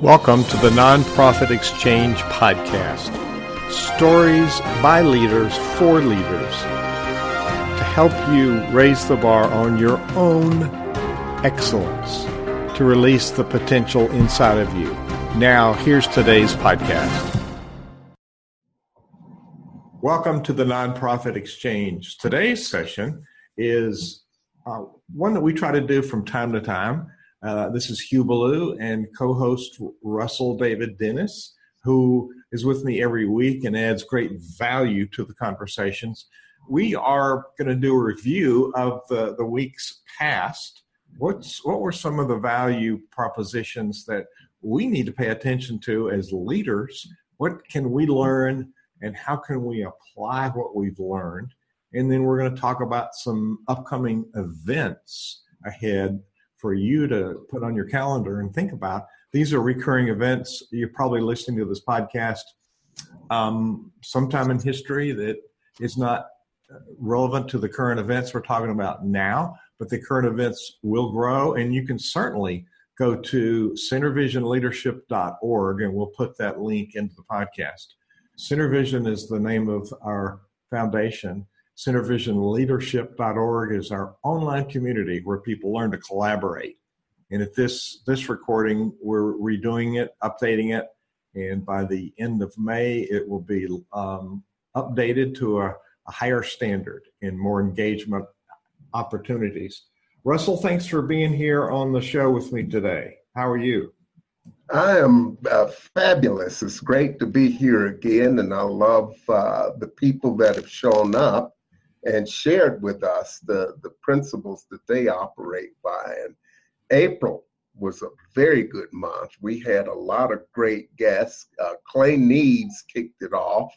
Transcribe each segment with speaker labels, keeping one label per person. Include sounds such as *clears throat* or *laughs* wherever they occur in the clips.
Speaker 1: Welcome to the Nonprofit Exchange Podcast. Stories by leaders for leaders to help you raise the bar on your own excellence, to release the potential inside of you. Now, here's today's podcast. Welcome to the Nonprofit Exchange. Today's session is uh, one that we try to do from time to time uh, this is Hugh Ballou and co-host Russell David Dennis, who is with me every week and adds great value to the conversations. We are going to do a review of the, the week's past. What's what were some of the value propositions that we need to pay attention to as leaders? What can we learn and how can we apply what we've learned? And then we're going to talk about some upcoming events ahead for you to put on your calendar and think about. These are recurring events. You're probably listening to this podcast um, sometime in history that is not relevant to the current events we're talking about now, but the current events will grow. And you can certainly go to centervisionleadership.org and we'll put that link into the podcast. Centervision is the name of our foundation centervisionleadership.org is our online community where people learn to collaborate. And at this this recording, we're redoing it, updating it, and by the end of May, it will be um, updated to a, a higher standard and more engagement opportunities. Russell, thanks for being here on the show with me today. How are you?
Speaker 2: I am uh, fabulous. It's great to be here again, and I love uh, the people that have shown up and shared with us the, the principles that they operate by. And April was a very good month. We had a lot of great guests. Uh, Clay Needs kicked it off,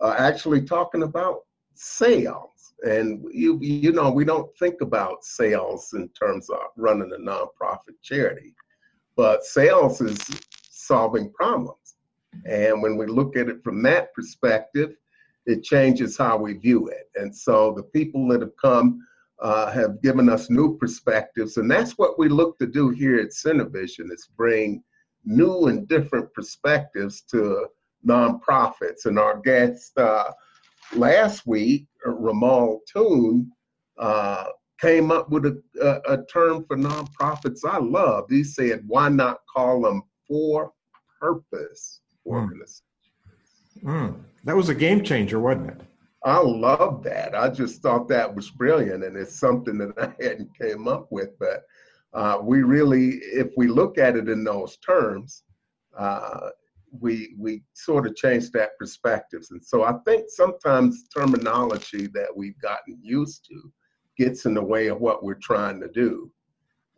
Speaker 2: uh, actually talking about sales. And you, you know, we don't think about sales in terms of running a nonprofit charity, but sales is solving problems. And when we look at it from that perspective, it changes how we view it. And so the people that have come uh, have given us new perspectives, and that's what we look to do here at Centervision is bring new and different perspectives to nonprofits. And our guest uh, last week, Ramal Toon, uh, came up with a, a, a, term for nonprofits I love. He said, why not call them for purpose hmm. organizations?
Speaker 1: Mm. That was a game changer, wasn't it?
Speaker 2: I love that. I just thought that was brilliant, and it's something that *laughs* I hadn't came up with. But uh, we really, if we look at it in those terms, uh, we we sort of change that perspectives. And so I think sometimes terminology that we've gotten used to gets in the way of what we're trying to do.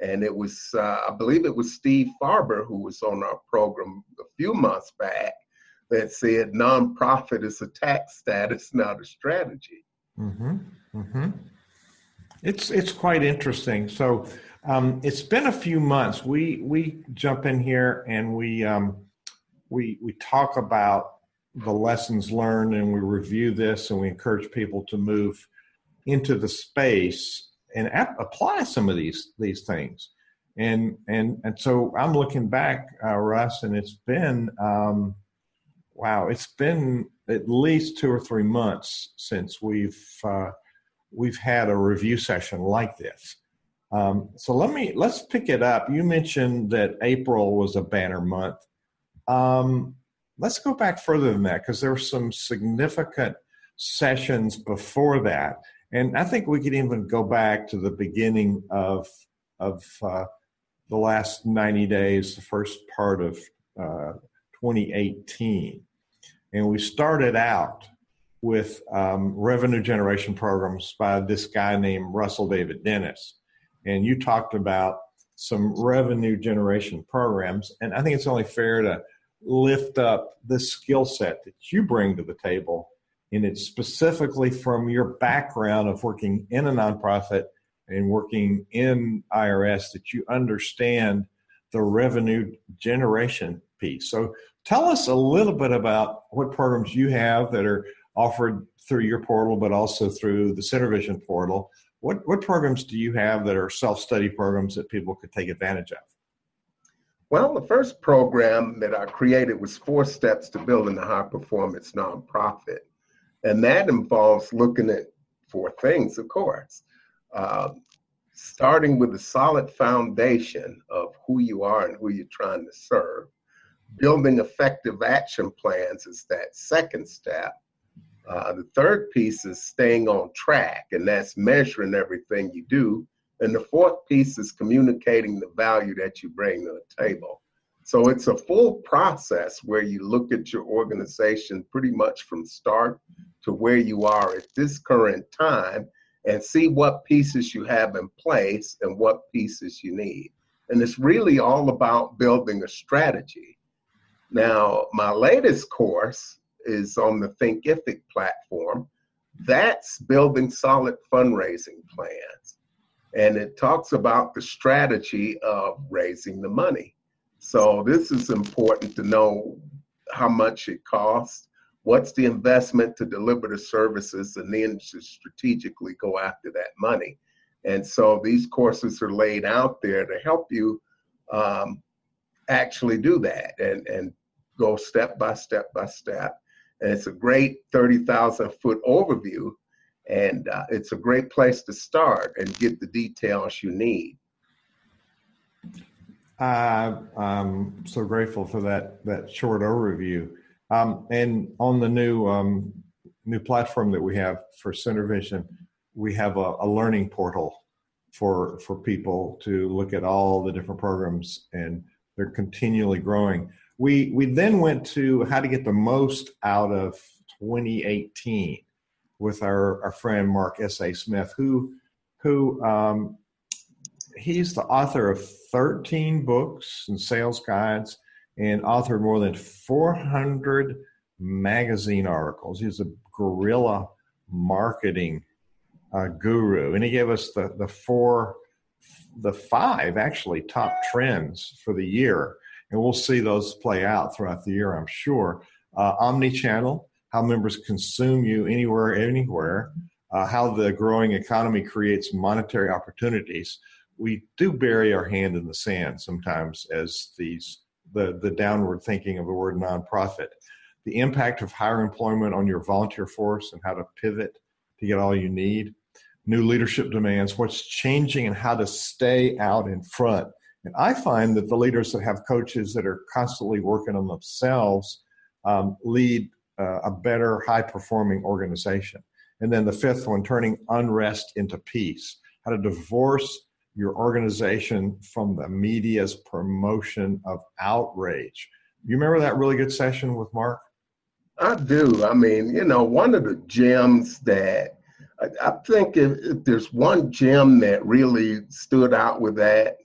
Speaker 2: And it was, uh, I believe it was Steve Farber who was on our program a few months back that said nonprofit is a tax status, not a strategy.
Speaker 1: Mm-hmm. Mm-hmm. It's it's quite interesting. So um, it's been a few months. We we jump in here and we um, we we talk about the lessons learned and we review this and we encourage people to move into the space and ap- apply some of these these things. And and and so I'm looking back, uh, Russ, and it's been um, wow, it's been at least two or three months since we've uh, we've had a review session like this. Um, so let me let's pick it up. You mentioned that April was a banner month. Um, let's go back further than that because there were some significant sessions before that, and I think we could even go back to the beginning of of uh, the last ninety days, the first part of uh, 2018. And we started out with um, revenue generation programs by this guy named Russell David Dennis. And you talked about some revenue generation programs. And I think it's only fair to lift up the skill set that you bring to the table. And it's specifically from your background of working in a nonprofit and working in IRS that you understand the revenue generation piece. So Tell us a little bit about what programs you have that are offered through your portal, but also through the CenterVision portal. What, what programs do you have that are self study programs that people could take advantage of?
Speaker 2: Well, the first program that I created was Four Steps to Building a High Performance Nonprofit. And that involves looking at four things, of course. Uh, starting with a solid foundation of who you are and who you're trying to serve. Building effective action plans is that second step. Uh, the third piece is staying on track, and that's measuring everything you do. And the fourth piece is communicating the value that you bring to the table. So it's a full process where you look at your organization pretty much from start to where you are at this current time and see what pieces you have in place and what pieces you need. And it's really all about building a strategy. Now, my latest course is on the Thinkific platform. That's building solid fundraising plans. And it talks about the strategy of raising the money. So, this is important to know how much it costs, what's the investment to deliver the services, and then to strategically go after that money. And so, these courses are laid out there to help you um, actually do that and, and go step by step by step and it's a great 30,000 foot overview. And uh, it's a great place to start and get the details you need.
Speaker 1: Uh, I'm so grateful for that that short overview. Um, and on the new um, new platform that we have for CenterVision, we have a, a, learning portal for for people to look at all the different programs, and they're continually growing we we then went to how to get the most out of 2018 with our, our friend Mark S. A. Smith, who who um, he's the author of 13 books and sales guides and authored more than 400 magazine articles. He's a guerrilla marketing uh, guru, and he gave us the the four, the five actually top trends for the year and we'll see those play out throughout the year, I'm sure. Uh, omni-channel, how members consume you anywhere, anywhere, uh, how the growing economy creates monetary opportunities. We do bury our hand in the sand sometimes as these the the downward thinking of the word nonprofit. The impact of higher employment on your volunteer force and how to pivot to get all you need. New leadership demands, what's changing and how to stay out in front and I find that the leaders that have coaches that are constantly working on themselves um, lead uh, a better, high performing organization. And then the fifth one, turning unrest into peace. How to divorce your organization from the media's promotion of outrage. You remember that really good session with Mark?
Speaker 2: I do. I mean, you know, one of the gems that I, I think if, if, there's one gem that really stood out with that,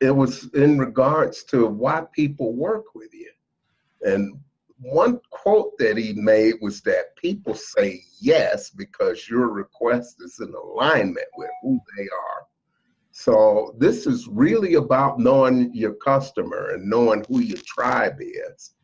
Speaker 2: it was in regards to why people work with you. And one quote that he made was that people say yes because your request is in alignment with who they are. So this is really about knowing your customer and knowing who your tribe is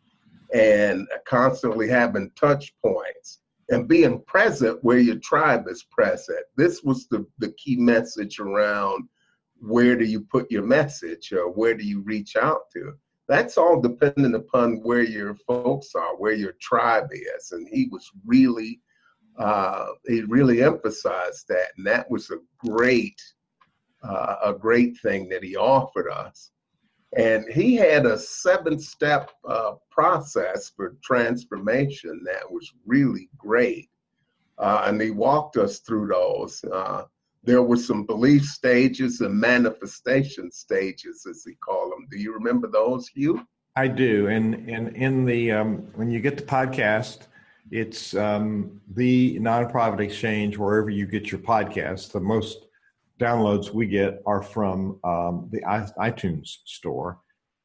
Speaker 2: and constantly having touch points and being present where your tribe is present. This was the, the key message around where do you put your message or where do you reach out to? That's all dependent upon where your folks are, where your tribe is. And he was really, uh, he really emphasized that. And that was a great, uh, a great thing that he offered us. And he had a seven step uh, process for transformation that was really great. Uh, and he walked us through those. Uh, there were some belief stages and manifestation stages, as he called them. Do you remember those, Hugh?
Speaker 1: I do. And and in the um, when you get the podcast, it's um, the nonprofit exchange wherever you get your podcast. The most downloads we get are from um, the iTunes store,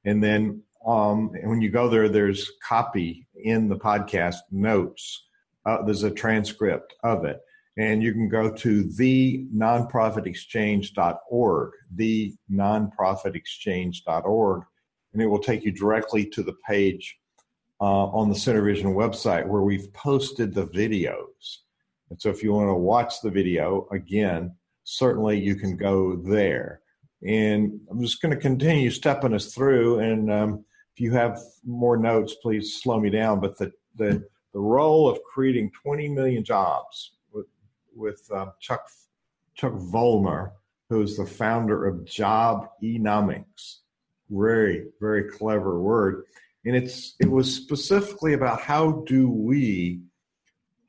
Speaker 1: and then um, when you go there, there's copy in the podcast notes. Uh, there's a transcript of it and you can go to the nonprofitexchange.org, the nonprofitexchange.org, and it will take you directly to the page uh, on the CenterVision website where we've posted the videos. And so if you want to watch the video again, certainly you can go there. And I'm just going to continue stepping us through. And um, if you have more notes, please slow me down. But the, the, the role of creating 20 million jobs with, with uh, Chuck, Chuck Vollmer, who's the founder of Job Economics. Very, very clever word. And it's it was specifically about how do we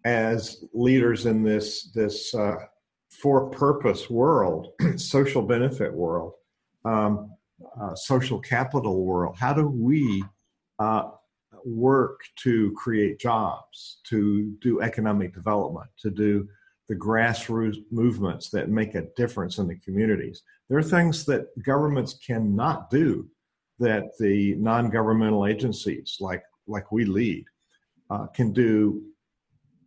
Speaker 1: as leaders in this this uh, for purpose world, *clears throat* social benefit world, um, uh, social capital world. How do we uh, work to create jobs, to do economic development, to do the grassroots movements that make a difference in the communities? There are things that governments cannot do that the non-governmental agencies, like like we lead, uh, can do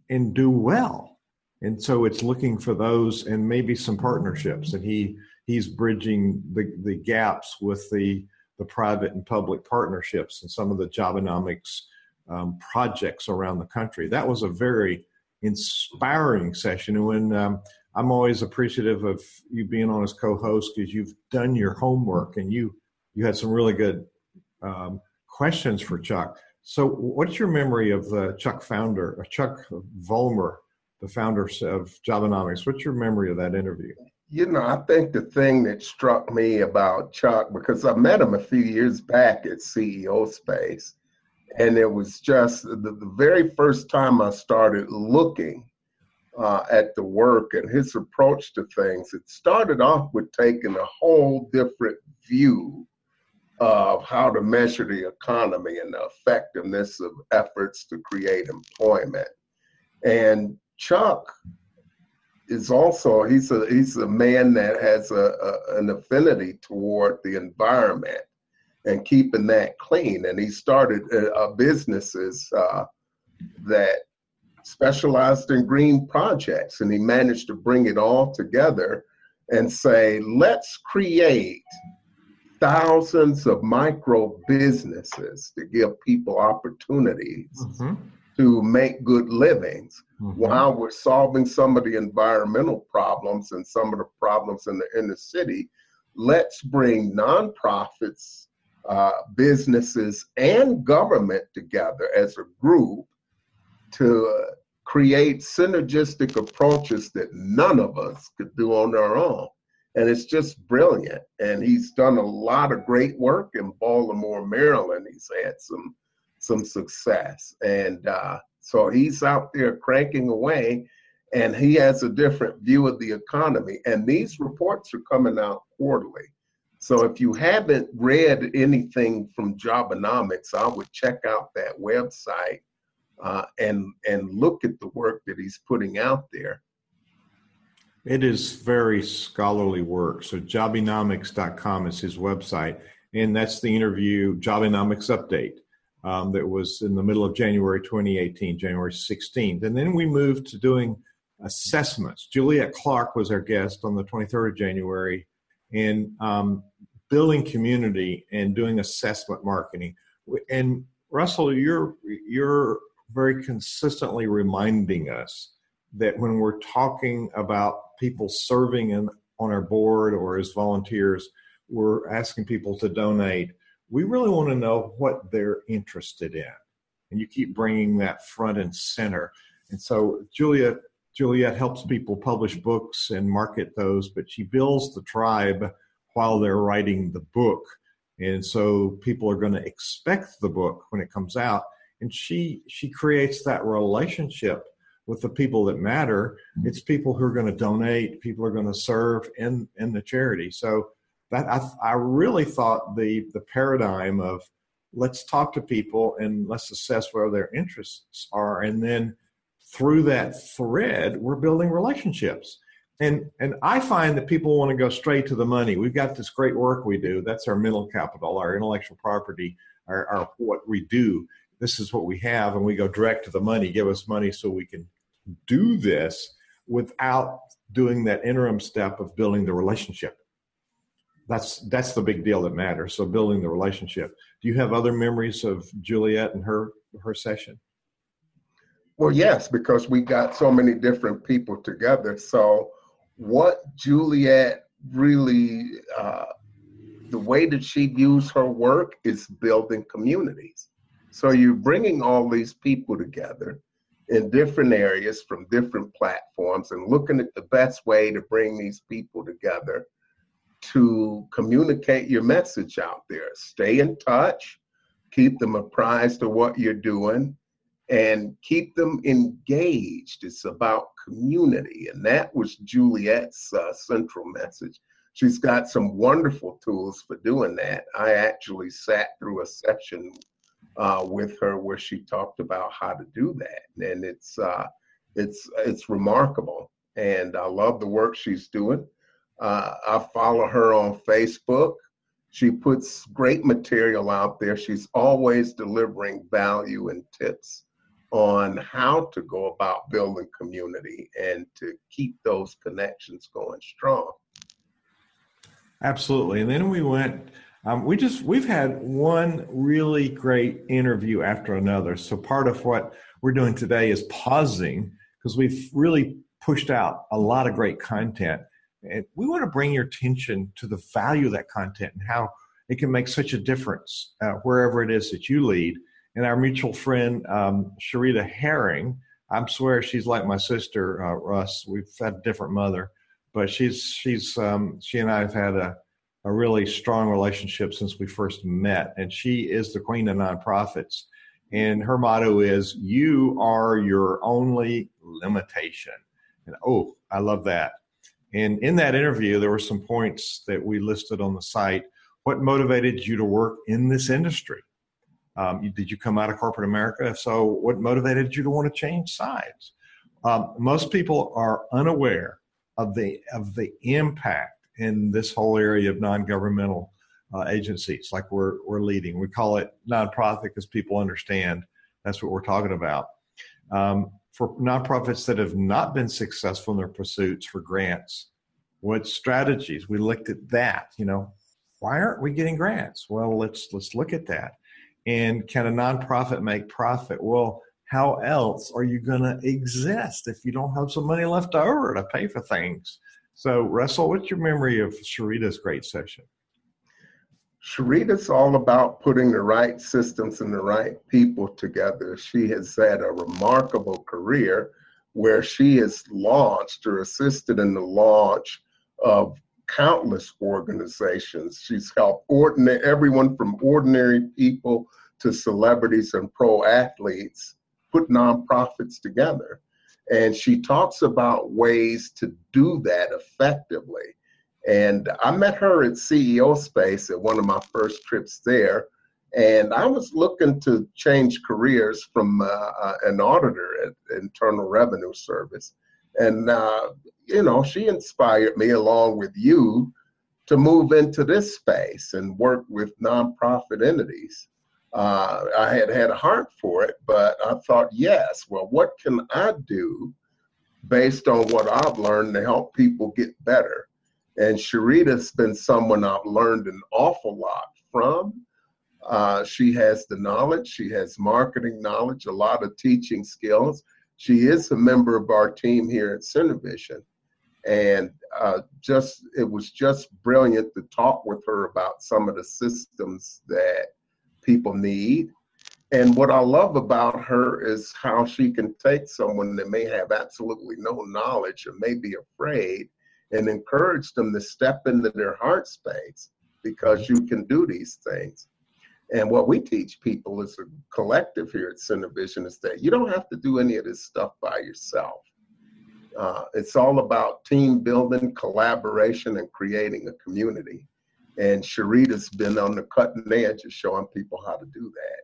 Speaker 1: and do well. And so it's looking for those and maybe some partnerships. And he he's bridging the, the gaps with the the private and public partnerships and some of the jobenomics um, projects around the country. That was a very inspiring session. And when um, I'm always appreciative of you being on as co-host because you've done your homework and you you had some really good um, questions for Chuck. So, what's your memory of the Chuck founder, uh, Chuck Vollmer, the founder of Jobenomics. What's your memory of that interview?
Speaker 2: You know, I think the thing that struck me about Chuck, because I met him a few years back at CEO Space, and it was just the, the very first time I started looking uh, at the work and his approach to things, it started off with taking a whole different view of how to measure the economy and the effectiveness of efforts to create employment. And Chuck is also he's a he's a man that has a, a, an affinity toward the environment and keeping that clean. And he started uh, businesses uh, that specialized in green projects, and he managed to bring it all together and say, let's create thousands of micro businesses to give people opportunities mm-hmm. To make good livings mm-hmm. while we're solving some of the environmental problems and some of the problems in the inner city. Let's bring nonprofits, uh, businesses, and government together as a group to uh, create synergistic approaches that none of us could do on our own and it's just brilliant. And he's done a lot of great work in Baltimore, Maryland. He's had some some success, and uh, so he's out there cranking away, and he has a different view of the economy. And these reports are coming out quarterly. So if you haven't read anything from Jobenomics, I would check out that website uh, and and look at the work that he's putting out there.
Speaker 1: It is very scholarly work. So jobenomics.com is his website. And that's the interview, Jobenomics Update, um, that was in the middle of January 2018, January 16th. And then we moved to doing assessments. Juliet Clark was our guest on the 23rd of January in um, building community and doing assessment marketing. And Russell, you're, you're very consistently reminding us that when we're talking about people serving in, on our board or as volunteers, we're asking people to donate. We really want to know what they're interested in. And you keep bringing that front and center. And so Juliet, Juliet helps people publish books and market those, but she builds the tribe while they're writing the book. And so people are going to expect the book when it comes out. And she she creates that relationship with the people that matter. It's people who are going to donate, people are going to serve in in the charity. So that I, I really thought the the paradigm of let's talk to people and let's assess where their interests are, and then through that thread, we're building relationships. And and I find that people want to go straight to the money. We've got this great work we do. That's our mental capital, our intellectual property, our, our what we do. This is what we have, and we go direct to the money. Give us money so we can do this without doing that interim step of building the relationship. That's that's the big deal that matters. So building the relationship. Do you have other memories of Juliet and her her session?
Speaker 2: Well, yes, because we got so many different people together. So what Juliet really uh, the way that she views her work is building communities. So you're bringing all these people together in different areas from different platforms and looking at the best way to bring these people together to communicate your message out there. Stay in touch, keep them apprised of what you're doing, and keep them engaged. It's about community. And that was Juliet's uh, central message. She's got some wonderful tools for doing that. I actually sat through a session uh, with her where she talked about how to do that, and it's uh, it's it's remarkable. And I love the work she's doing. Uh, I follow her on Facebook. She puts great material out there. She's always delivering value and tips on how to go about building community and to keep those connections going strong.
Speaker 1: Absolutely. And then we went, um, we just, we've had one really great interview after another. So part of what we're doing today is pausing because we've really pushed out a lot of great content. And we want to bring your attention to the value of that content and how it can make such a difference uh, wherever it is that you lead. And our mutual friend, um, Sharita Herring, I swear she's like my sister, uh, Russ. We've had a different mother but she's she's um, she and I have had a a really strong relationship since we first met, and she is the queen of nonprofits. And her motto is "You are your only limitation." And oh, I love that. And in that interview, there were some points that we listed on the site. What motivated you to work in this industry? Um, did you come out of corporate America? If so, what motivated you to want to change sides? Um, most people are unaware of the of the impact in this whole area of non-governmental uh, agencies like we're we're leading. We call it nonprofit because people understand that's what we're talking about. Um, for nonprofits that have not been successful in their pursuits for grants, what strategies? We looked at that. You know, why aren't we getting grants? Well, let's let's look at that. And can a nonprofit make profit? Well, how else are you going to exist if you don't have some money left over to pay for things? So, Russell, what's your memory of Sharita's great session?
Speaker 2: Sharita's all about putting the right systems and the right people together. She has had a remarkable career where she has launched or assisted in the launch of countless organizations. She's helped ordinary, everyone from ordinary people to celebrities and pro athletes put nonprofits together. And she talks about ways to do that effectively. And I met her at CEO Space at one of my first trips there. And I was looking to change careers from uh, uh, an auditor at Internal Revenue Service. And, uh, you know, she inspired me along with you to move into this space and work with nonprofit entities uh, I had had a heart for it, but I thought, yes, well, what can I do based on what I've learned to help people get better? And Sharita's been someone I've learned an awful lot from. Uh, she has the knowledge, she has marketing knowledge, a lot of teaching skills. She is a member of our team here at CenterVision. And uh, just it was just brilliant to talk with her about some of the systems that people need. And what I love about her is how she can take someone that may have absolutely no knowledge or may be afraid and encourage them to step into their heart space because you can do these things. And what we teach people as a collective here at Center Vision is that you don't have to do any of this stuff by yourself. Uh, it's all about team building, collaboration, and creating a community. And Sharita's been on the cutting edge of showing people how to do that.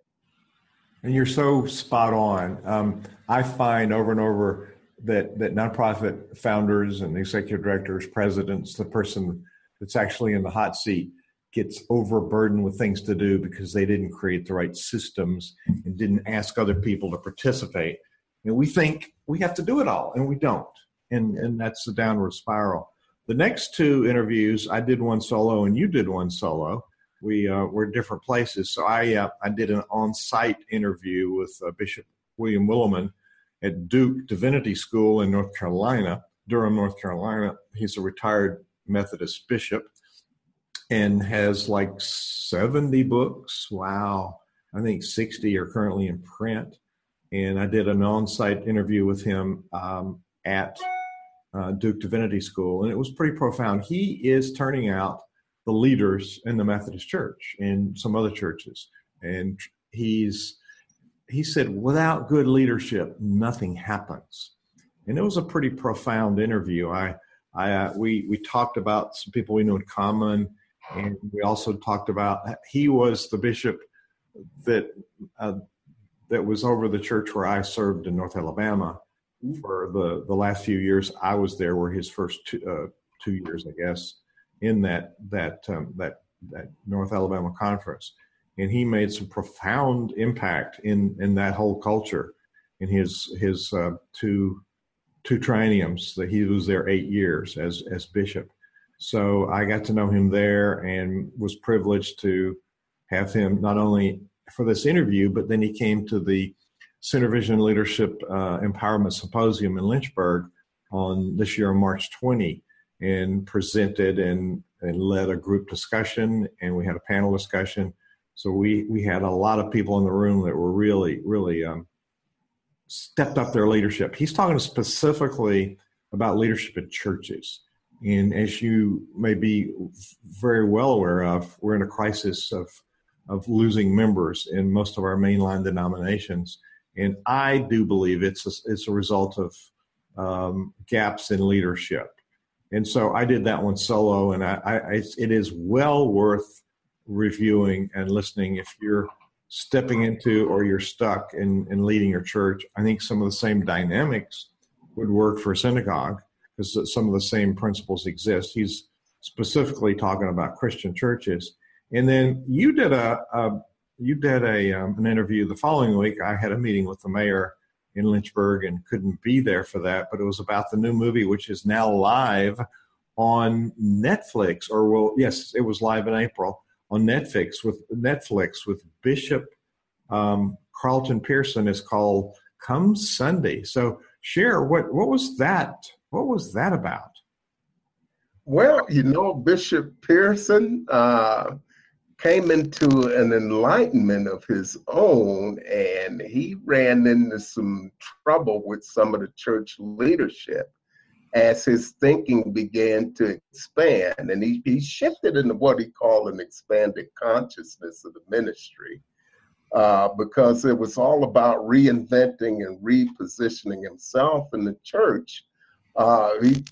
Speaker 1: And you're so spot on. Um, I find over and over that that nonprofit founders and executive directors, presidents, the person that's actually in the hot seat gets overburdened with things to do because they didn't create the right systems and didn't ask other people to participate. And we think we have to do it all, and we don't. And and that's the downward spiral. The next two interviews, I did one solo and you did one solo. We uh, were different places. So I, uh, I did an on site interview with uh, Bishop William Willimon at Duke Divinity School in North Carolina, Durham, North Carolina. He's a retired Methodist bishop. and has like 70 books. Wow. I think 60 are currently in print. And I did an on site interview with him um, at uh, Duke Divinity School, and it was pretty profound. He is turning out the leaders in the Methodist Church and some other churches. And he's he said, without good leadership, nothing happens. And it was a pretty profound interview. I, I, uh, we, we talked about some people we knew in common, and we also talked about he was the bishop that uh, that was over the church where I served in North Alabama for the the last few years. I was there were his first two, uh, two years, I guess, in that that um, that that North Alabama conference, and he made some profound impact in in that whole culture in his his uh, two two trienniums that he was there eight years as as bishop. So I got to know him there and was privileged to have him not only for this interview, but then he came to the Center Vision Leadership uh, Empowerment Symposium in Lynchburg on this year on March 20 and presented and, and led a group discussion and we had a panel discussion. So we, we had a lot of people in the room that were really, really um, stepped up their leadership. He's talking specifically about leadership in churches. And as you may be very well aware of, we're in a crisis of, of losing members in most of our mainline denominations. And I do believe it's a, it's a result of um, gaps in leadership. And so I did that one solo, and I, I, it is well worth reviewing and listening if you're stepping into or you're stuck in, in leading your church. I think some of the same dynamics would work for a synagogue because some of the same principles exist. He's specifically talking about Christian churches. And then you did a, a you did a um, an interview the following week. I had a meeting with the mayor in Lynchburg and couldn't be there for that, but it was about the new movie, which is now live on Netflix. Or well, yes, it was live in April on Netflix with Netflix with Bishop um, Carlton Pearson. is called Come Sunday. So share what what was that? What was that about?
Speaker 2: Well, you know, Bishop Pearson uh, came into an enlightenment of his own, and he ran into some trouble with some of the church leadership as his thinking began to expand. And he, he shifted into what he called an expanded consciousness of the ministry. Uh, because it was all about reinventing and repositioning himself in the church. Uh, he,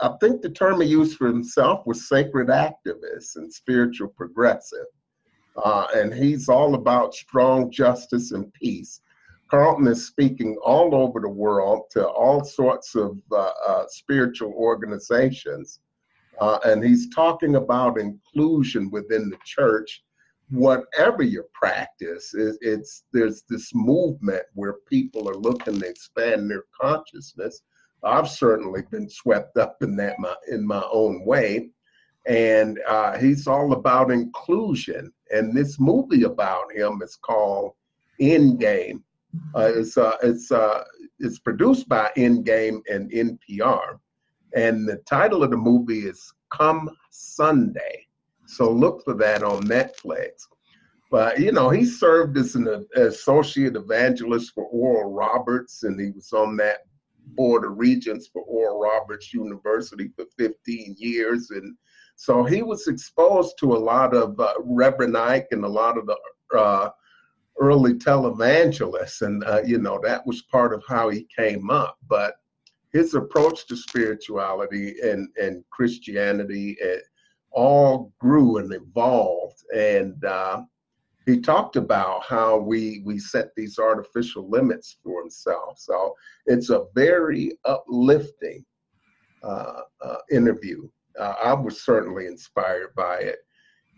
Speaker 2: I think the term he used for himself was sacred activist and spiritual progressive. Uh, and he's all about strong justice and peace. Carlton is speaking all over the world to all sorts of uh, uh, spiritual organizations. Uh, and he's talking about inclusion within the church. Whatever your practice, it, it's there's this movement where people are looking to expand their consciousness. I've certainly been swept up in that my, in my own way, and uh, he's all about inclusion. And this movie about him is called Endgame, uh, it's uh, it's uh, it's produced by Endgame and NPR, and the title of the movie is Come Sunday. So look for that on Netflix. But you know, he served as an associate evangelist for Oral Roberts, and he was on that board of regents for Oral Roberts University for 15 years, and so he was exposed to a lot of uh, Reverend Ike and a lot of the uh, early televangelists, and uh, you know that was part of how he came up. But his approach to spirituality and and Christianity it all grew and evolved, and uh, he talked about how we we set these artificial limits for himself. So it's a very uplifting uh, uh interview. Uh, I was certainly inspired by it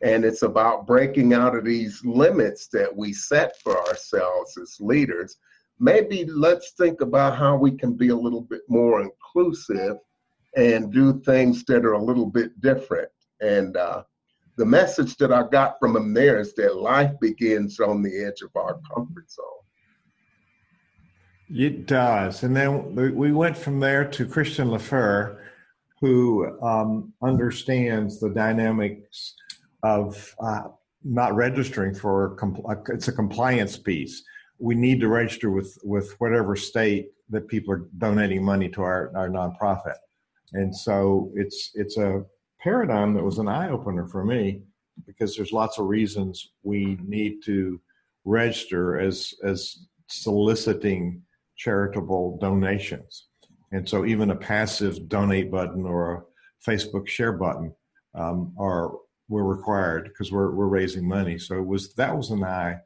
Speaker 2: and it's about breaking out of these limits that we set for ourselves as leaders. Maybe let's think about how we can be a little bit more inclusive and do things that are a little bit different. And uh, the message that I got from him there is that life begins on the edge of our comfort zone.
Speaker 1: It does. And then we went from there to Christian Lafleur, who um, understands the dynamics of uh, not registering for compl- it's a compliance piece. We need to register with with whatever state that people are donating money to our, our nonprofit, and so it's it's a paradigm that was an eye opener for me because there's lots of reasons we need to register as as soliciting charitable donations. And so even a passive donate button or a Facebook share button um, are were required because we're we're raising money. So it was that was an eye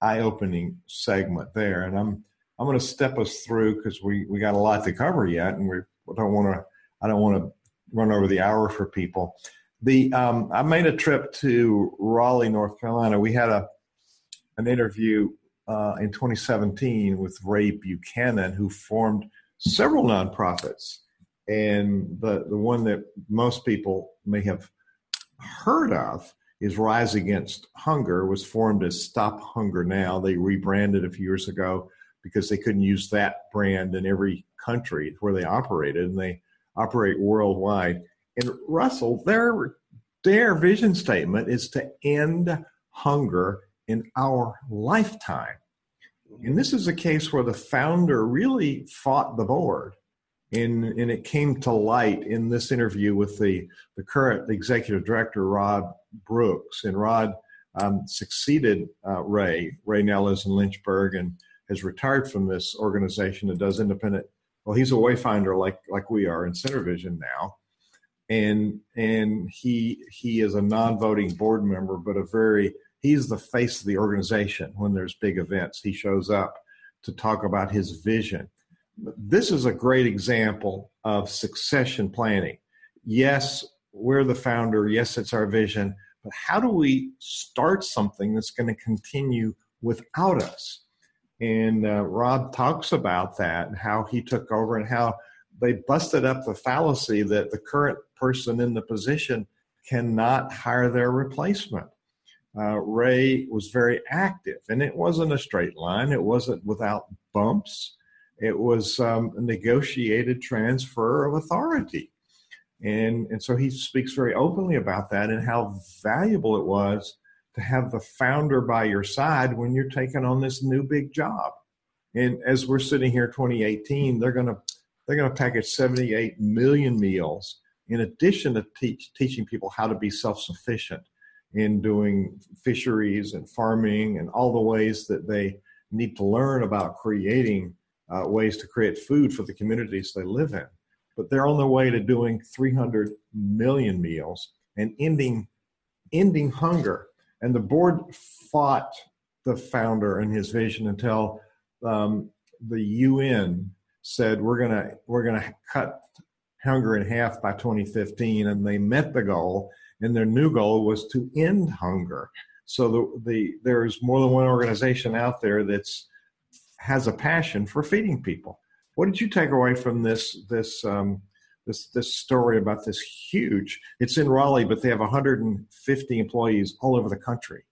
Speaker 1: eye opening segment there. And I'm I'm going to step us through because we we got a lot to cover yet, and we don't want to I don't want to run over the hour for people. The um, I made a trip to Raleigh, North Carolina. We had a an interview uh, in 2017 with Ray Buchanan, who formed several nonprofits. And the, the one that most people may have heard of is Rise Against Hunger, was formed as Stop Hunger Now. They rebranded a few years ago because they couldn't use that brand in every country where they operated, and they operate worldwide. And Russell, their their vision statement is to end hunger in our lifetime. And this is a case where the founder really fought the board. And, and it came to light in this interview with the, the current executive director, Rod Brooks. And Rod um, succeeded uh, Ray. Ray now lives in Lynchburg and has retired from this organization that does independent. Well, he's a wayfinder like like we are in Center Vision now, and and he he is a non-voting board member, but a very he's the face of the organization when there's big events. He shows up to talk about his vision. This is a great example of succession planning. Yes, we're the founder. Yes, it's our vision. But how do we start something that's going to continue without us? And uh, Rob talks about that and how he took over and how they busted up the fallacy that the current person in the position cannot hire their replacement uh, Ray was very active, and it wasn't a straight line. It wasn't without bumps. It was um, a negotiated transfer of authority, and and so he speaks very openly about that and how valuable it was to have the founder by your side when you're taking on this new big job. And as we're sitting here, 2018, they're gonna they're gonna package 78 million meals in addition to teach, teaching people how to be self-sufficient in doing fisheries and farming and all the ways that they need to learn about creating uh, ways to create food for the communities they live in. But they're on their way to doing 300 million meals and ending ending hunger. And the board fought the founder and his vision until um, the UN said we're gonna we're gonna cut hunger in half by 2015, and they met the goal and their new goal was to end hunger. So the, the there's more than one organization out there that's has a passion for feeding people. What did you take away from this this um, this this story about this huge? It's in Raleigh, but they have 150 employees all over the country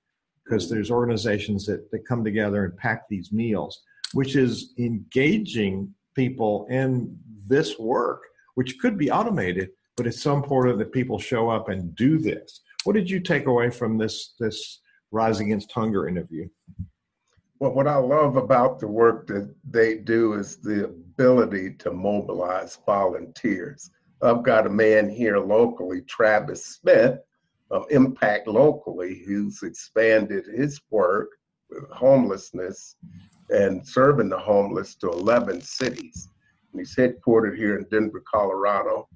Speaker 1: because there's organizations that, that come together and pack these meals, which is engaging people in this work, which could be automated but it's so important that people show up and do this. What did you take away from this this Rise Against Hunger interview?
Speaker 2: Well, what I love about the work that they do is the ability to mobilize volunteers. I've got a man here locally, Travis Smith, of Impact Locally, who's expanded his work with homelessness and serving the homeless to 11 cities. And he's headquartered here in Denver, Colorado.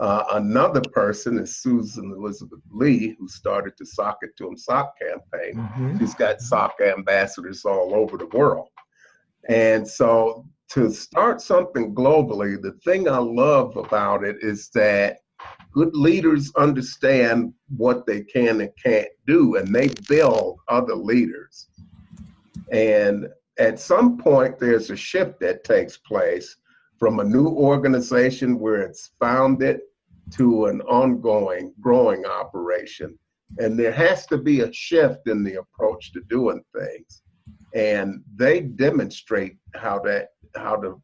Speaker 2: Uh, another person is Susan Elizabeth Lee, who started the Sock It To 'em Sock campaign. Mm-hmm. She's got sock ambassadors all over the world. And so to start something globally, the thing I love about it is that good leaders understand what they can and can't do, and they build other leaders. And at some point, there's a shift that takes place from a new organization where it's founded to an ongoing, growing operation. And there has to be a shift in the approach to doing things. And they demonstrate how that how to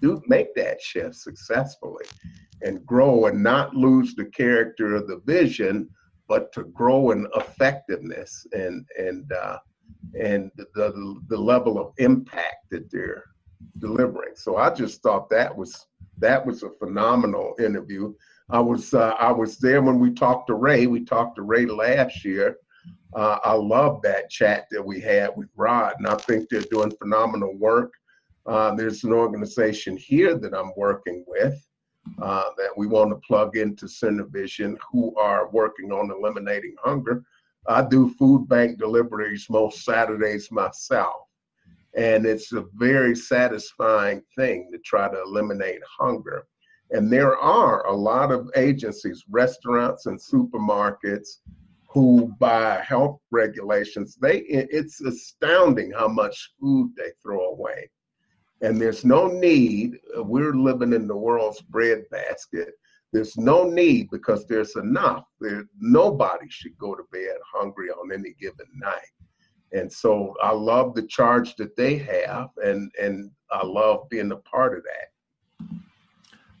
Speaker 2: do make that shift successfully. and grow and not lose the character of the vision, but to grow in effectiveness and and uh, and the the level of impact that they're delivering. So I just thought that was that was a phenomenal interview. I was uh, I was there when we talked to Ray. We talked to Ray last year. Uh, I love that chat that we had with Rod, and I think they're doing phenomenal work. Uh, there's an organization here that I'm working with uh, that we want to plug into Vision, who are working on eliminating hunger. I do food bank deliveries most Saturdays myself. And it's a very satisfying thing to try to eliminate hunger. And there are a lot of agencies, restaurants and supermarkets who by health regulations, they it's astounding how much food they throw away. And there's no need, we're living in the world's breadbasket. There's no need because there's enough. There nobody should go to bed hungry on any given night. And so I love the charge that they have and and I love being a part of that.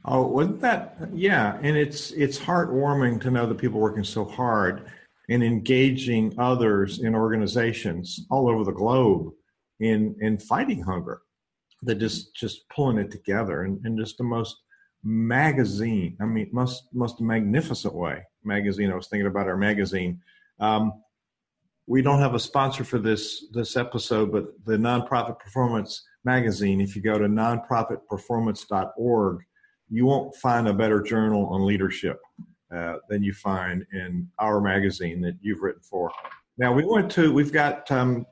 Speaker 1: Oh, wasn't that yeah, and it's it's heartwarming to know that people working so hard and engaging others in organizations all over the globe in in fighting hunger. That just just pulling it together and, in just the most magazine i mean most most magnificent way. Magazine i was thinking about our magazine. Um, we don't have a sponsor for this this episode but the nonprofit performance magazine if you go to nonprofitperformance.org you won't find a better journal on leadership uh, than you find in our magazine that you've written for. Now we went to we've got um,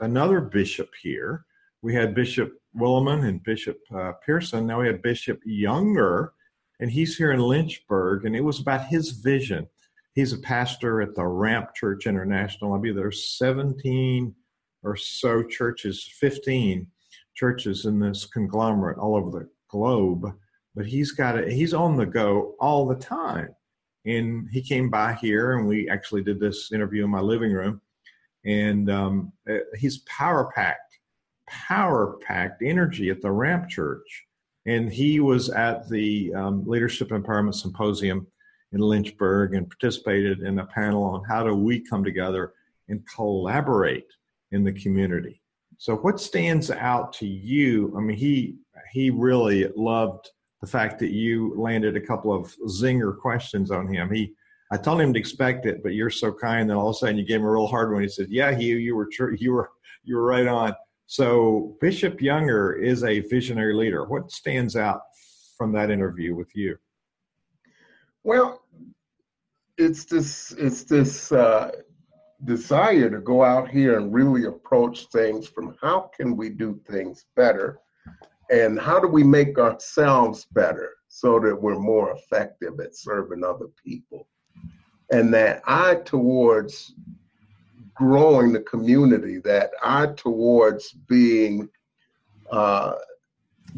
Speaker 1: another bishop here. We had Bishop Willimon and Bishop uh, Pearson. Now we had Bishop Younger, and he's here in Lynchburg, and it was about his vision. He's a pastor at the Ramp Church International. I believe there's 17 or so churches, 15 churches in this conglomerate all over the globe. But he's got it. He's on the go all the time. And he came by here and we actually did this interview in my living room. And um, uh, he's power packed power packed energy at the ramp church. And he was at the um, leadership empowerment symposium in lynchburg and participated in a panel on how do we come together and collaborate in the community. So what stands out to you? I mean he he really loved the fact that you landed a couple of zinger questions on him. He, I told him to expect it, but you're so kind that all of a sudden you gave him a real hard one. He said, "Yeah, Hugh, you were. You were you were right on." So Bishop Younger is a visionary leader. What stands out from that interview with you?
Speaker 2: Well, it's this it's this uh, desire to go out here and really approach things from how can we do things better and how do we make ourselves better so that we're more effective at serving other people? And that eye towards growing the community that eye towards being uh,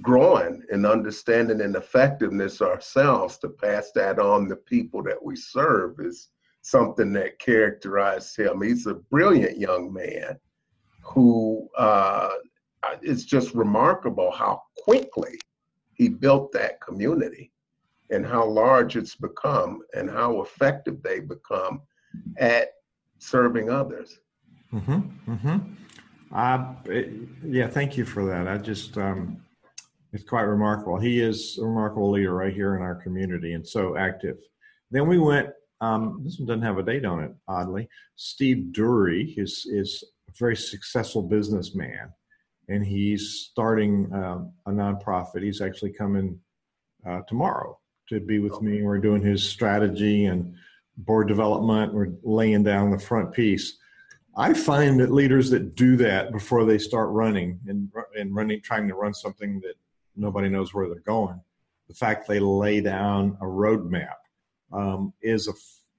Speaker 2: growing and understanding and effectiveness ourselves to pass that on to people that we serve is something that characterized him. He's a brilliant young man who uh, it's just remarkable how quickly he built that community and how large it's become and how effective they become at serving others.
Speaker 1: Mm-hmm. Mm-hmm. Uh, yeah, thank you for that. I just, um, it's quite remarkable. He is a remarkable leader right here in our community and so active. Then we went, um, this one doesn't have a date on it, oddly. Steve Dury is, is a very successful businessman and he's starting uh, a nonprofit. He's actually coming uh, tomorrow to be with me. We're doing his strategy and board development. We're laying down the front piece. I find that leaders that do that before they start running and and running, trying to run something that nobody knows where they're going, the fact they lay down a roadmap um, is a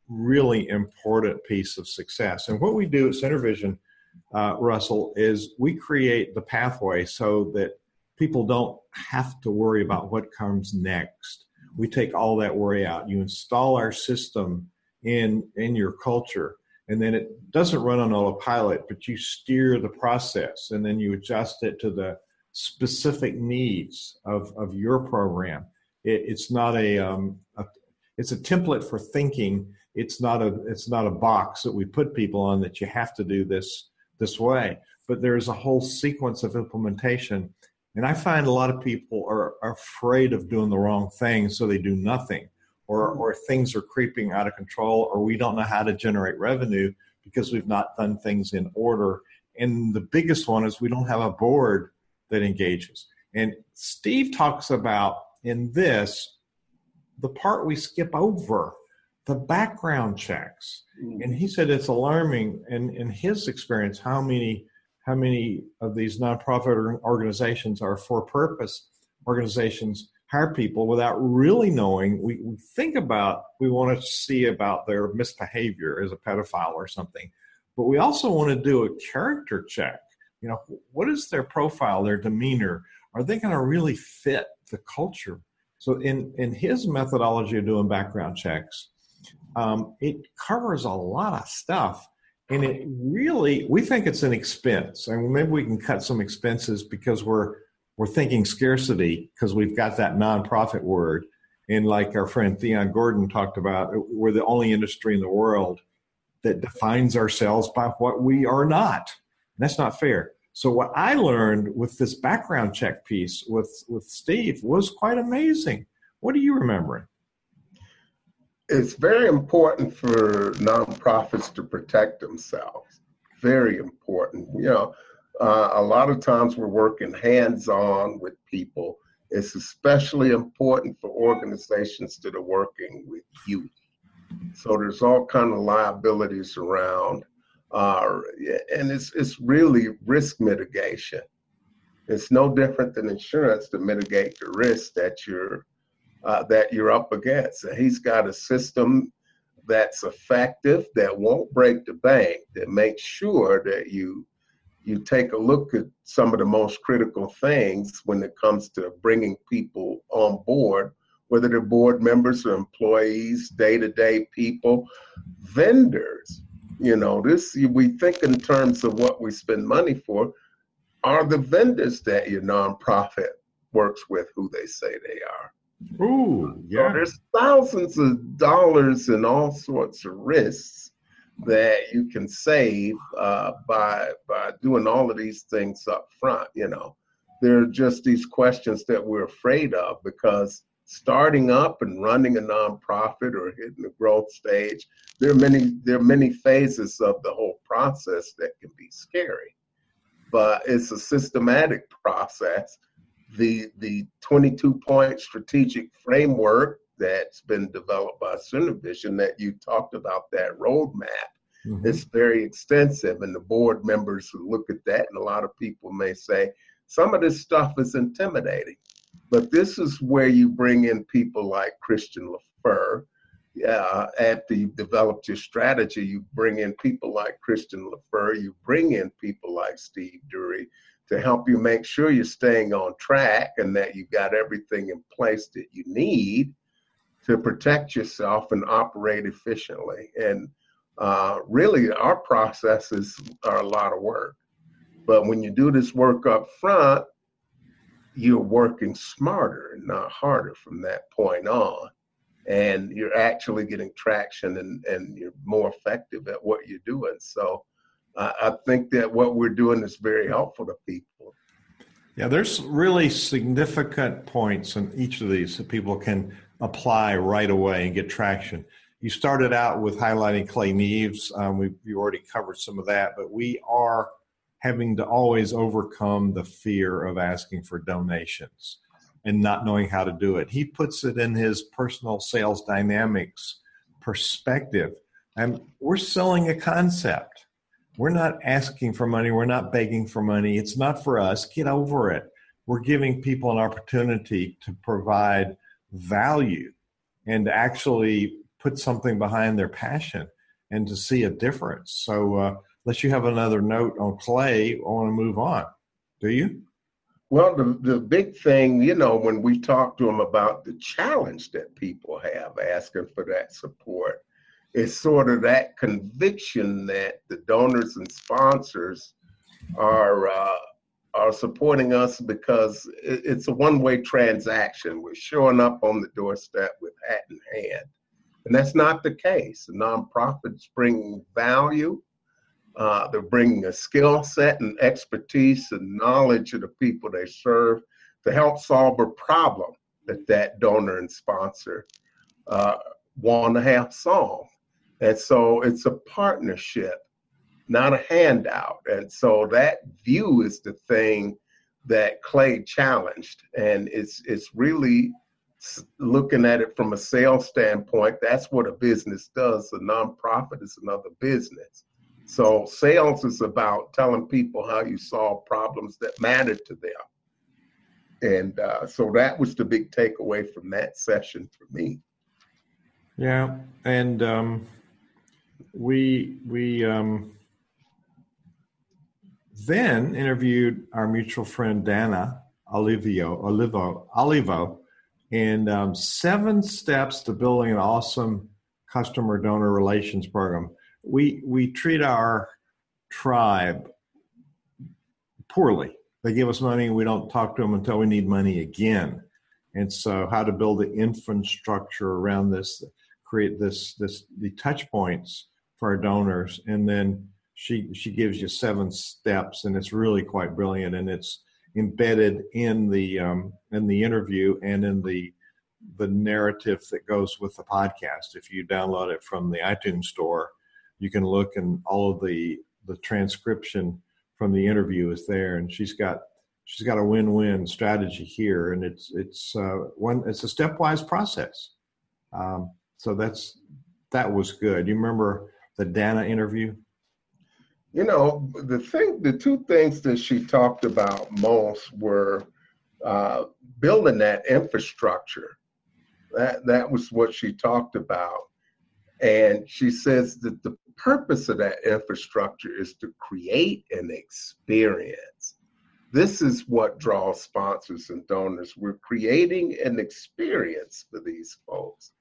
Speaker 1: really important piece of success. And what we do at SynerVision – uh, Russell, is we create the pathway so that people don't have to worry about what comes next. We take all that worry out. You install our system in in your culture, and then it doesn't run on autopilot, but you steer the process, and then you adjust it to the specific needs of, of your program. It, it's not a, um, a, it's a template for thinking. It's not a it's not a box that we put people on that you have to do this this way. But there's a whole sequence of implementation. And I find a lot of people are, are afraid of doing the wrong thing, so they do nothing. Or, mm-hmm. or things are creeping out of control, or we don't know how to generate revenue because we've not done things in order. And the biggest one is we don't have a board that engages. And Steve talks about in this the part we skip over the background checks. Mm. And he said it's alarming in, in his experience how many how many of these nonprofit organizations are for purpose organizations hire people without really knowing. We, we think about we want to see about their misbehavior as a pedophile or something. But we also want to do a character check. You know what is their profile their demeanor? Are they going to really fit the culture? So in in his methodology of doing background checks um, it covers a lot of stuff and it really we think it's an expense. And maybe we can cut some expenses because we're we're thinking scarcity because we've got that nonprofit word. And like our friend theon gordon talked about we're the only industry in the world that defines ourselves by what we are not. That's not fair. So what i learned with this background check piece with with steve was quite amazing. What are you remembering
Speaker 2: it's very important for nonprofits to protect themselves. Very important. You know, uh, a lot of times we're working hands on with people. It's especially important for organizations that are working with youth. So there's all kind of liabilities around, uh, and it's it's really risk mitigation. It's no different than insurance to mitigate the risk that you're uh, that you're up against. And he's got a system that's effective, that won't break the bank, that makes sure that you you take a look at some of the most critical things when it comes to bringing people on board, whether they're board members or employees, day-to-day people, vendors. You know, this we think in terms of what we spend money for. Are the vendors that your nonprofit works with who they say they are?
Speaker 1: Ooh, yeah.
Speaker 2: So there's thousands of dollars and all sorts of risks that you can save uh, by by doing all of these things up front. You know, there are just these questions that we're afraid of because starting up and running a nonprofit or hitting the growth stage, there are many there are many phases of the whole process that can be scary. But it's a systematic process the the 22 point strategic framework that's been developed by Vision that you talked about that roadmap. Mm-hmm. It's very extensive, and the board members who look at that, and a lot of people may say some of this stuff is intimidating. But this is where you bring in people like Christian LaFleur. Uh, after you've developed your strategy, you bring in people like Christian LaFleur, you bring in people like Steve Dury, to help you make sure you're staying on track and that you've got everything in place that you need to protect yourself and operate efficiently. And uh, really, our processes are a lot of work. But when you do this work up front, you're working smarter and not harder from that point on. And you're actually getting traction and, and you're more effective at what you're doing. So I think that what we're doing is very helpful to people.
Speaker 1: Yeah, there's really significant points in each of these that people can apply right away and get traction. You started out with highlighting Clay Neves. Um, we we already covered some of that, but we are having to always overcome the fear of asking for donations and not knowing how to do it. He puts it in his personal sales dynamics perspective. And we're selling a concept we're not asking for money. We're not begging for money. It's not for us. Get over it. We're giving people an opportunity to provide value and actually put something behind their passion and to see a difference. So, uh, unless you have another note on Clay, I want to move on. Do you?
Speaker 2: Well, the, the big thing, you know, when we talk to them about the challenge that people have asking for that support, it's sort of that conviction that the donors and sponsors are uh, are supporting us because it's a one-way transaction. We're showing up on the doorstep with hat in hand, and that's not the case. The nonprofits bring value. Uh, they're bringing a skill set and expertise and knowledge of the people they serve to help solve a problem that that donor and sponsor uh, want to have solved. And so it's a partnership not a handout. And so that view is the thing that Clay challenged. And it's it's really looking at it from a sales standpoint. That's what a business does. A nonprofit is another business. So sales is about telling people how you solve problems that matter to them. And uh, so that was the big takeaway from that session for me.
Speaker 1: Yeah, and um, we we um, then interviewed our mutual friend Dana Olivio, Olivo, Olivo, and um, seven steps to building an awesome customer donor relations program. We we treat our tribe poorly. They give us money, and we don't talk to them until we need money again. And so, how to build the infrastructure around this, create this this the touch points for our donors, and then she she gives you seven steps, and it's really quite brilliant, and it's embedded in the um, in the interview and in the the narrative that goes with the podcast. If you download it from the iTunes store, you can look and all of the the transcription from the interview is there, and she's got she's got a win-win strategy here, and it's it's uh, one it's a stepwise process. Um, so that's that was good. You remember the Dana interview?
Speaker 2: You know, the thing, the two things that she talked about most were uh, building that infrastructure. That that was what she talked about, and she says that the purpose of that infrastructure is to create an experience. This is what draws sponsors and donors. We're creating an experience for these folks.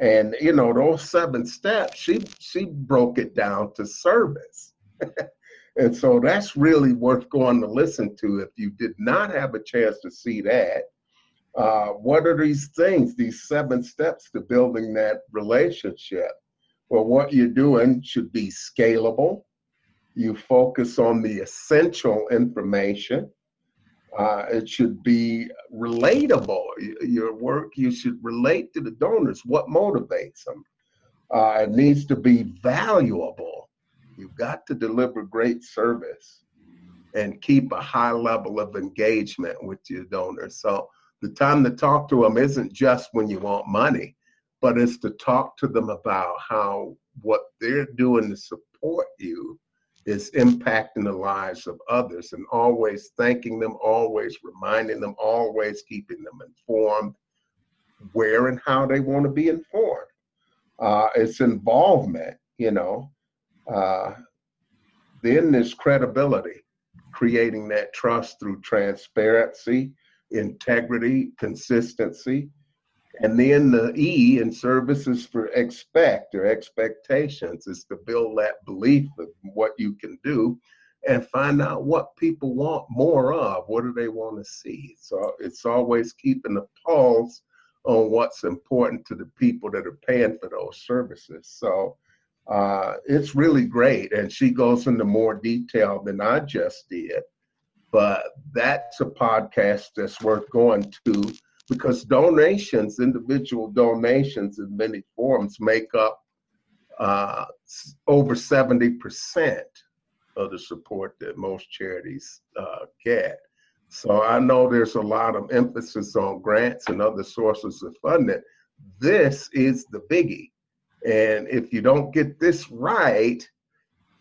Speaker 2: And you know, those seven steps, she she broke it down to service. *laughs* and so that's really worth going to listen to if you did not have a chance to see that. Uh, what are these things, these seven steps to building that relationship? Well, what you're doing should be scalable. You focus on the essential information. Uh, it should be relatable. Your work, you should relate to the donors. What motivates them? Uh, it needs to be valuable. You've got to deliver great service and keep a high level of engagement with your donors. So the time to talk to them isn't just when you want money, but it's to talk to them about how what they're doing to support you is impacting the lives of others and always thanking them, always reminding them, always keeping them informed where and how they want to be informed. Uh, it's involvement, you know. Uh, then there's credibility, creating that trust through transparency, integrity, consistency. And then the E in services for expect or expectations is to build that belief of what you can do and find out what people want more of. What do they want to see? So it's always keeping the pulse on what's important to the people that are paying for those services. So uh, it's really great. And she goes into more detail than I just did. But that's a podcast that's worth going to because donations, individual donations in many forms, make up uh, over 70% of the support that most charities uh, get. So I know there's a lot of emphasis on grants and other sources of funding. This is the biggie. And if you don't get this right,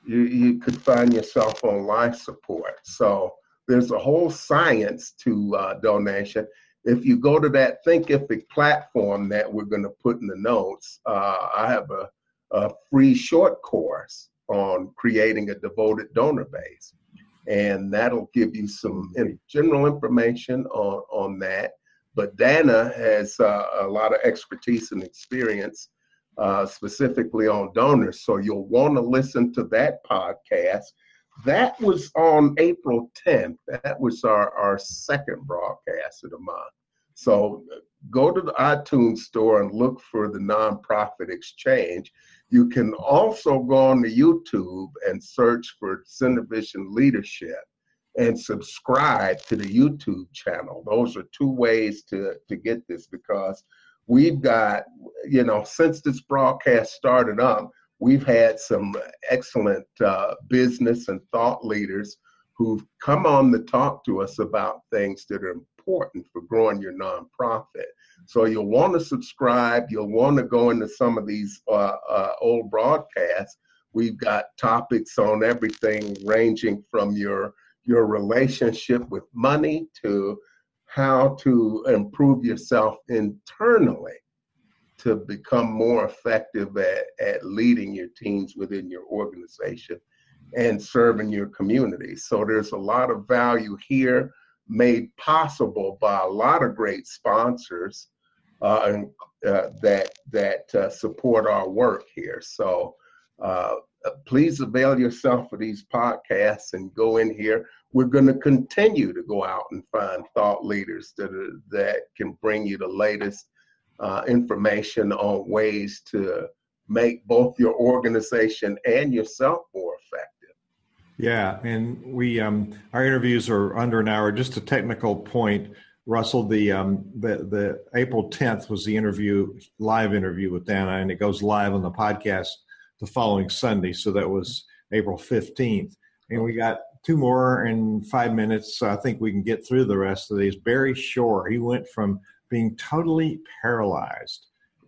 Speaker 2: you, you could find yourself on life support. So there's a whole science to uh, donation. If you go to that Thinkific platform that we're going to put in the notes, uh, I have a, a free short course on creating a devoted donor base. And that'll give you some general information on, on that. But Dana has uh, a lot of expertise and experience uh, specifically on donors. So you'll want to listen to that podcast that was on April 10th. That was our, our second broadcast of the month. So go to the iTunes store and look for the nonprofit exchange. You can also go on to YouTube and search for SynerVision Leadership and subscribe to the YouTube channel. Those are two ways to, to get this because we've got, you know, since this broadcast started up, we've had some excellent uh, business and thought leaders who've come on to talk to us about things that are important for growing your nonprofit. So you'll want to subscribe. You'll want to go into some of these uh, uh, old broadcasts. We've got topics on everything ranging from your your relationship with money to how to improve yourself internally to become more effective at, at leading your teams within your organization and serving your community. So there's a lot of value here made possible by a lot of great sponsors uh, and, uh, that that uh, support our work here. So uh, please avail yourself of these podcasts and go in here. We're going to continue to go out and find thought leaders that are, that can bring you the latest uh, information on ways to make both your organization and yourself more effective.
Speaker 1: Yeah, and we um, our interviews are under an hour. Just a technical point, Russell. The um, the the April tenth was the interview, live interview with Dana, and it goes live on the podcast the following Sunday. So that was April fifteenth, and we got two more in five minutes. So I think we can get through the rest of these. Barry Shore, he went from being totally paralyzed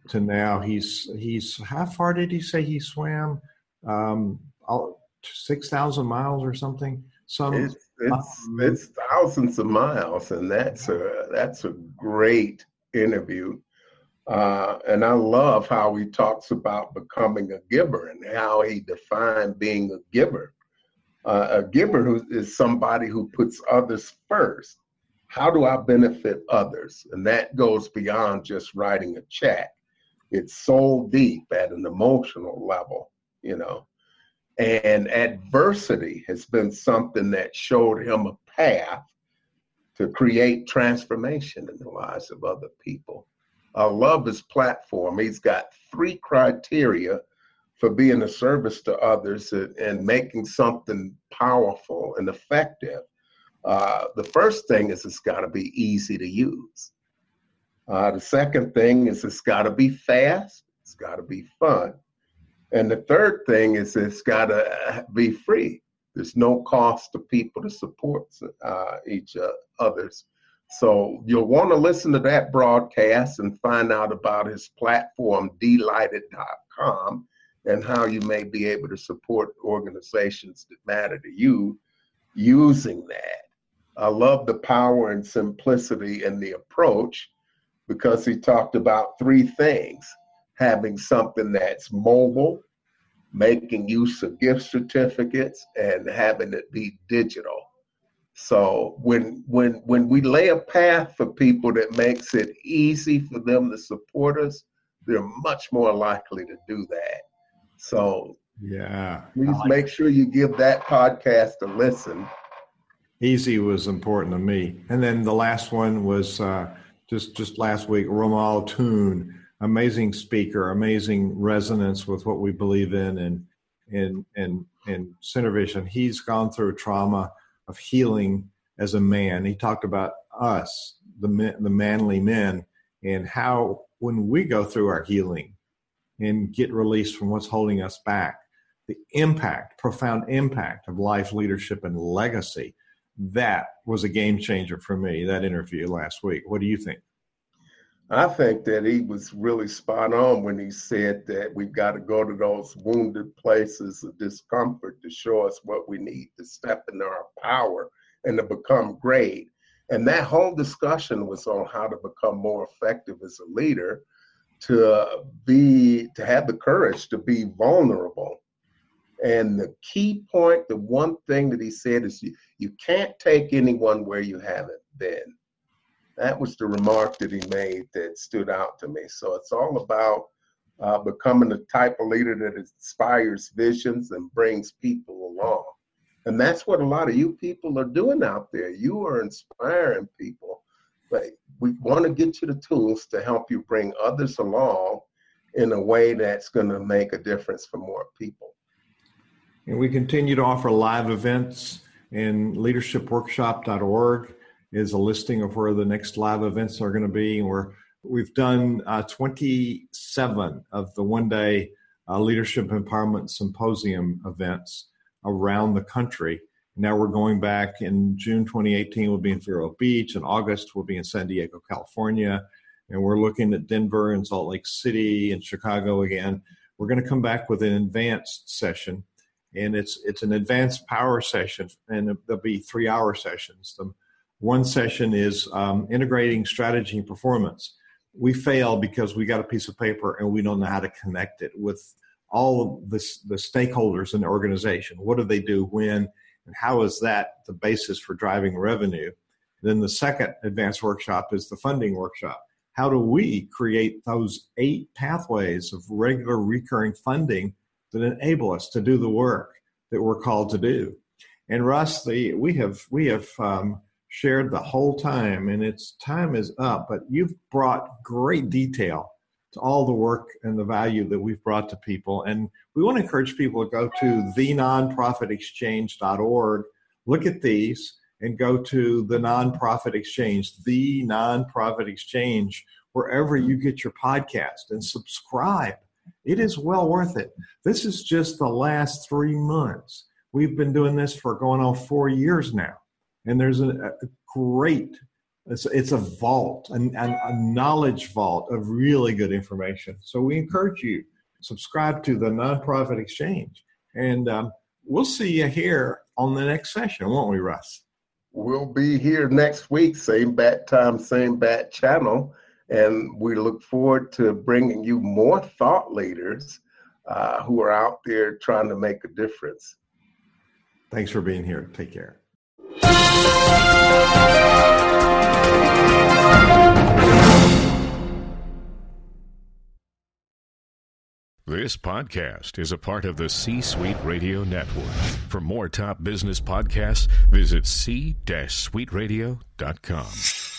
Speaker 1: to now he's he's how far did he say he swam? Um, six thousand miles or something. Some
Speaker 2: it's, it's, it's, thousands of miles, and that's a that's a great interview. Uh, and I love how he talks about becoming a giver and how he defined being a giver. Uh, a giver who is somebody who puts others first how do I benefit others? And that goes beyond just writing a check. It's soul deep at an emotional level, you know. And adversity has been something that showed him a path to create transformation in the lives of other people. I love his platform. He's got three criteria for being a service to others and, and making something powerful and effective. Uh, the first thing is it's got to be easy to use. Uh, the second thing is it's got to be fast. It's got to be fun. And the third thing is it's got to be free. There's no cost to people to support uh, each uh, others. So you'll want to listen to that broadcast and find out about his platform, delighted.com, and how you may be able to support organizations that matter to you using that. I love the power and simplicity in the approach because he talked about three things having something that's mobile, making use of gift certificates, and having it be digital. So when when when we lay a path for people that makes it easy for them to support us, they're much more likely to do that. So
Speaker 1: yeah,
Speaker 2: please like make sure you give that podcast a listen
Speaker 1: easy was important to me. And then the last one was uh, just just last week, Romal Tune, amazing speaker, amazing resonance with what we believe in and in in in SynerVision. He's gone through trauma of healing as a man. He talked about us, the men, the manly men, and how when we go through our healing and get released from what's holding us back, the impact, profound impact of life, leadership, and legacy that was a game changer for me, that interview last week. What do you think?
Speaker 2: I think that he was really spot on when he said that we've got to go to those wounded places of discomfort to show us what we need to step into our power and to become great. And that whole discussion was on how to become more effective as a leader, to be to have the courage to be vulnerable and the key point, the one thing that he said is you, you can't take anyone where you haven't been. That was the remark that he made that stood out to me. So it's all about uh, becoming the type of leader that inspires visions and brings people along. And that's what a lot of you people are doing out there. You are inspiring people. But we want to get you the tools to help you bring others along in a way that's going to make a difference for more people.
Speaker 1: And we continue to offer live events, and leadershipworkshop.org is a listing of where the next live events are going to be. We're, we've done uh, 27 of the one day uh, Leadership Empowerment Symposium events around the country. Now we're going back in June 2018, we'll be in Vero Beach. In August, we'll be in San Diego, California. And we're looking at Denver and Salt Lake City and Chicago again. We're going to come back with an advanced session. And it's it's an advanced power session, and there'll be three hour sessions. The one session is um, integrating strategy and performance. We fail because we got a piece of paper and we don't know how to connect it with all the, the stakeholders in the organization. What do they do when, and how is that the basis for driving revenue? Then the second advanced workshop is the funding workshop. How do we create those eight pathways of regular recurring funding that enable us to do the work that we're called to do? And Russ, the, we have we have um, shared the whole time, and its time is up. But you've brought great detail to all the work and the value that we've brought to people. And we want to encourage people to go to thenonprofitexchange.org, look at these, and go to the nonprofit exchange, the nonprofit exchange, wherever you get your podcast and subscribe. It is well worth it. This is just the last three months. We've been doing this for going on four years now. And there's a, a great it's, it's a vault, a, a knowledge vault of really good information. So we encourage you subscribe to the nonprofit exchange, and um, we'll see you here on the next session, won't we, Russ?
Speaker 2: We'll be here next week, same bat time, same bat channel, and we look forward to bringing you more thought leaders uh, who are out there trying to make a difference.
Speaker 1: Thanks for being here. Take care.
Speaker 3: This podcast is a part of the C Suite Radio Network. For more top business podcasts, visit c-suiteradio.com.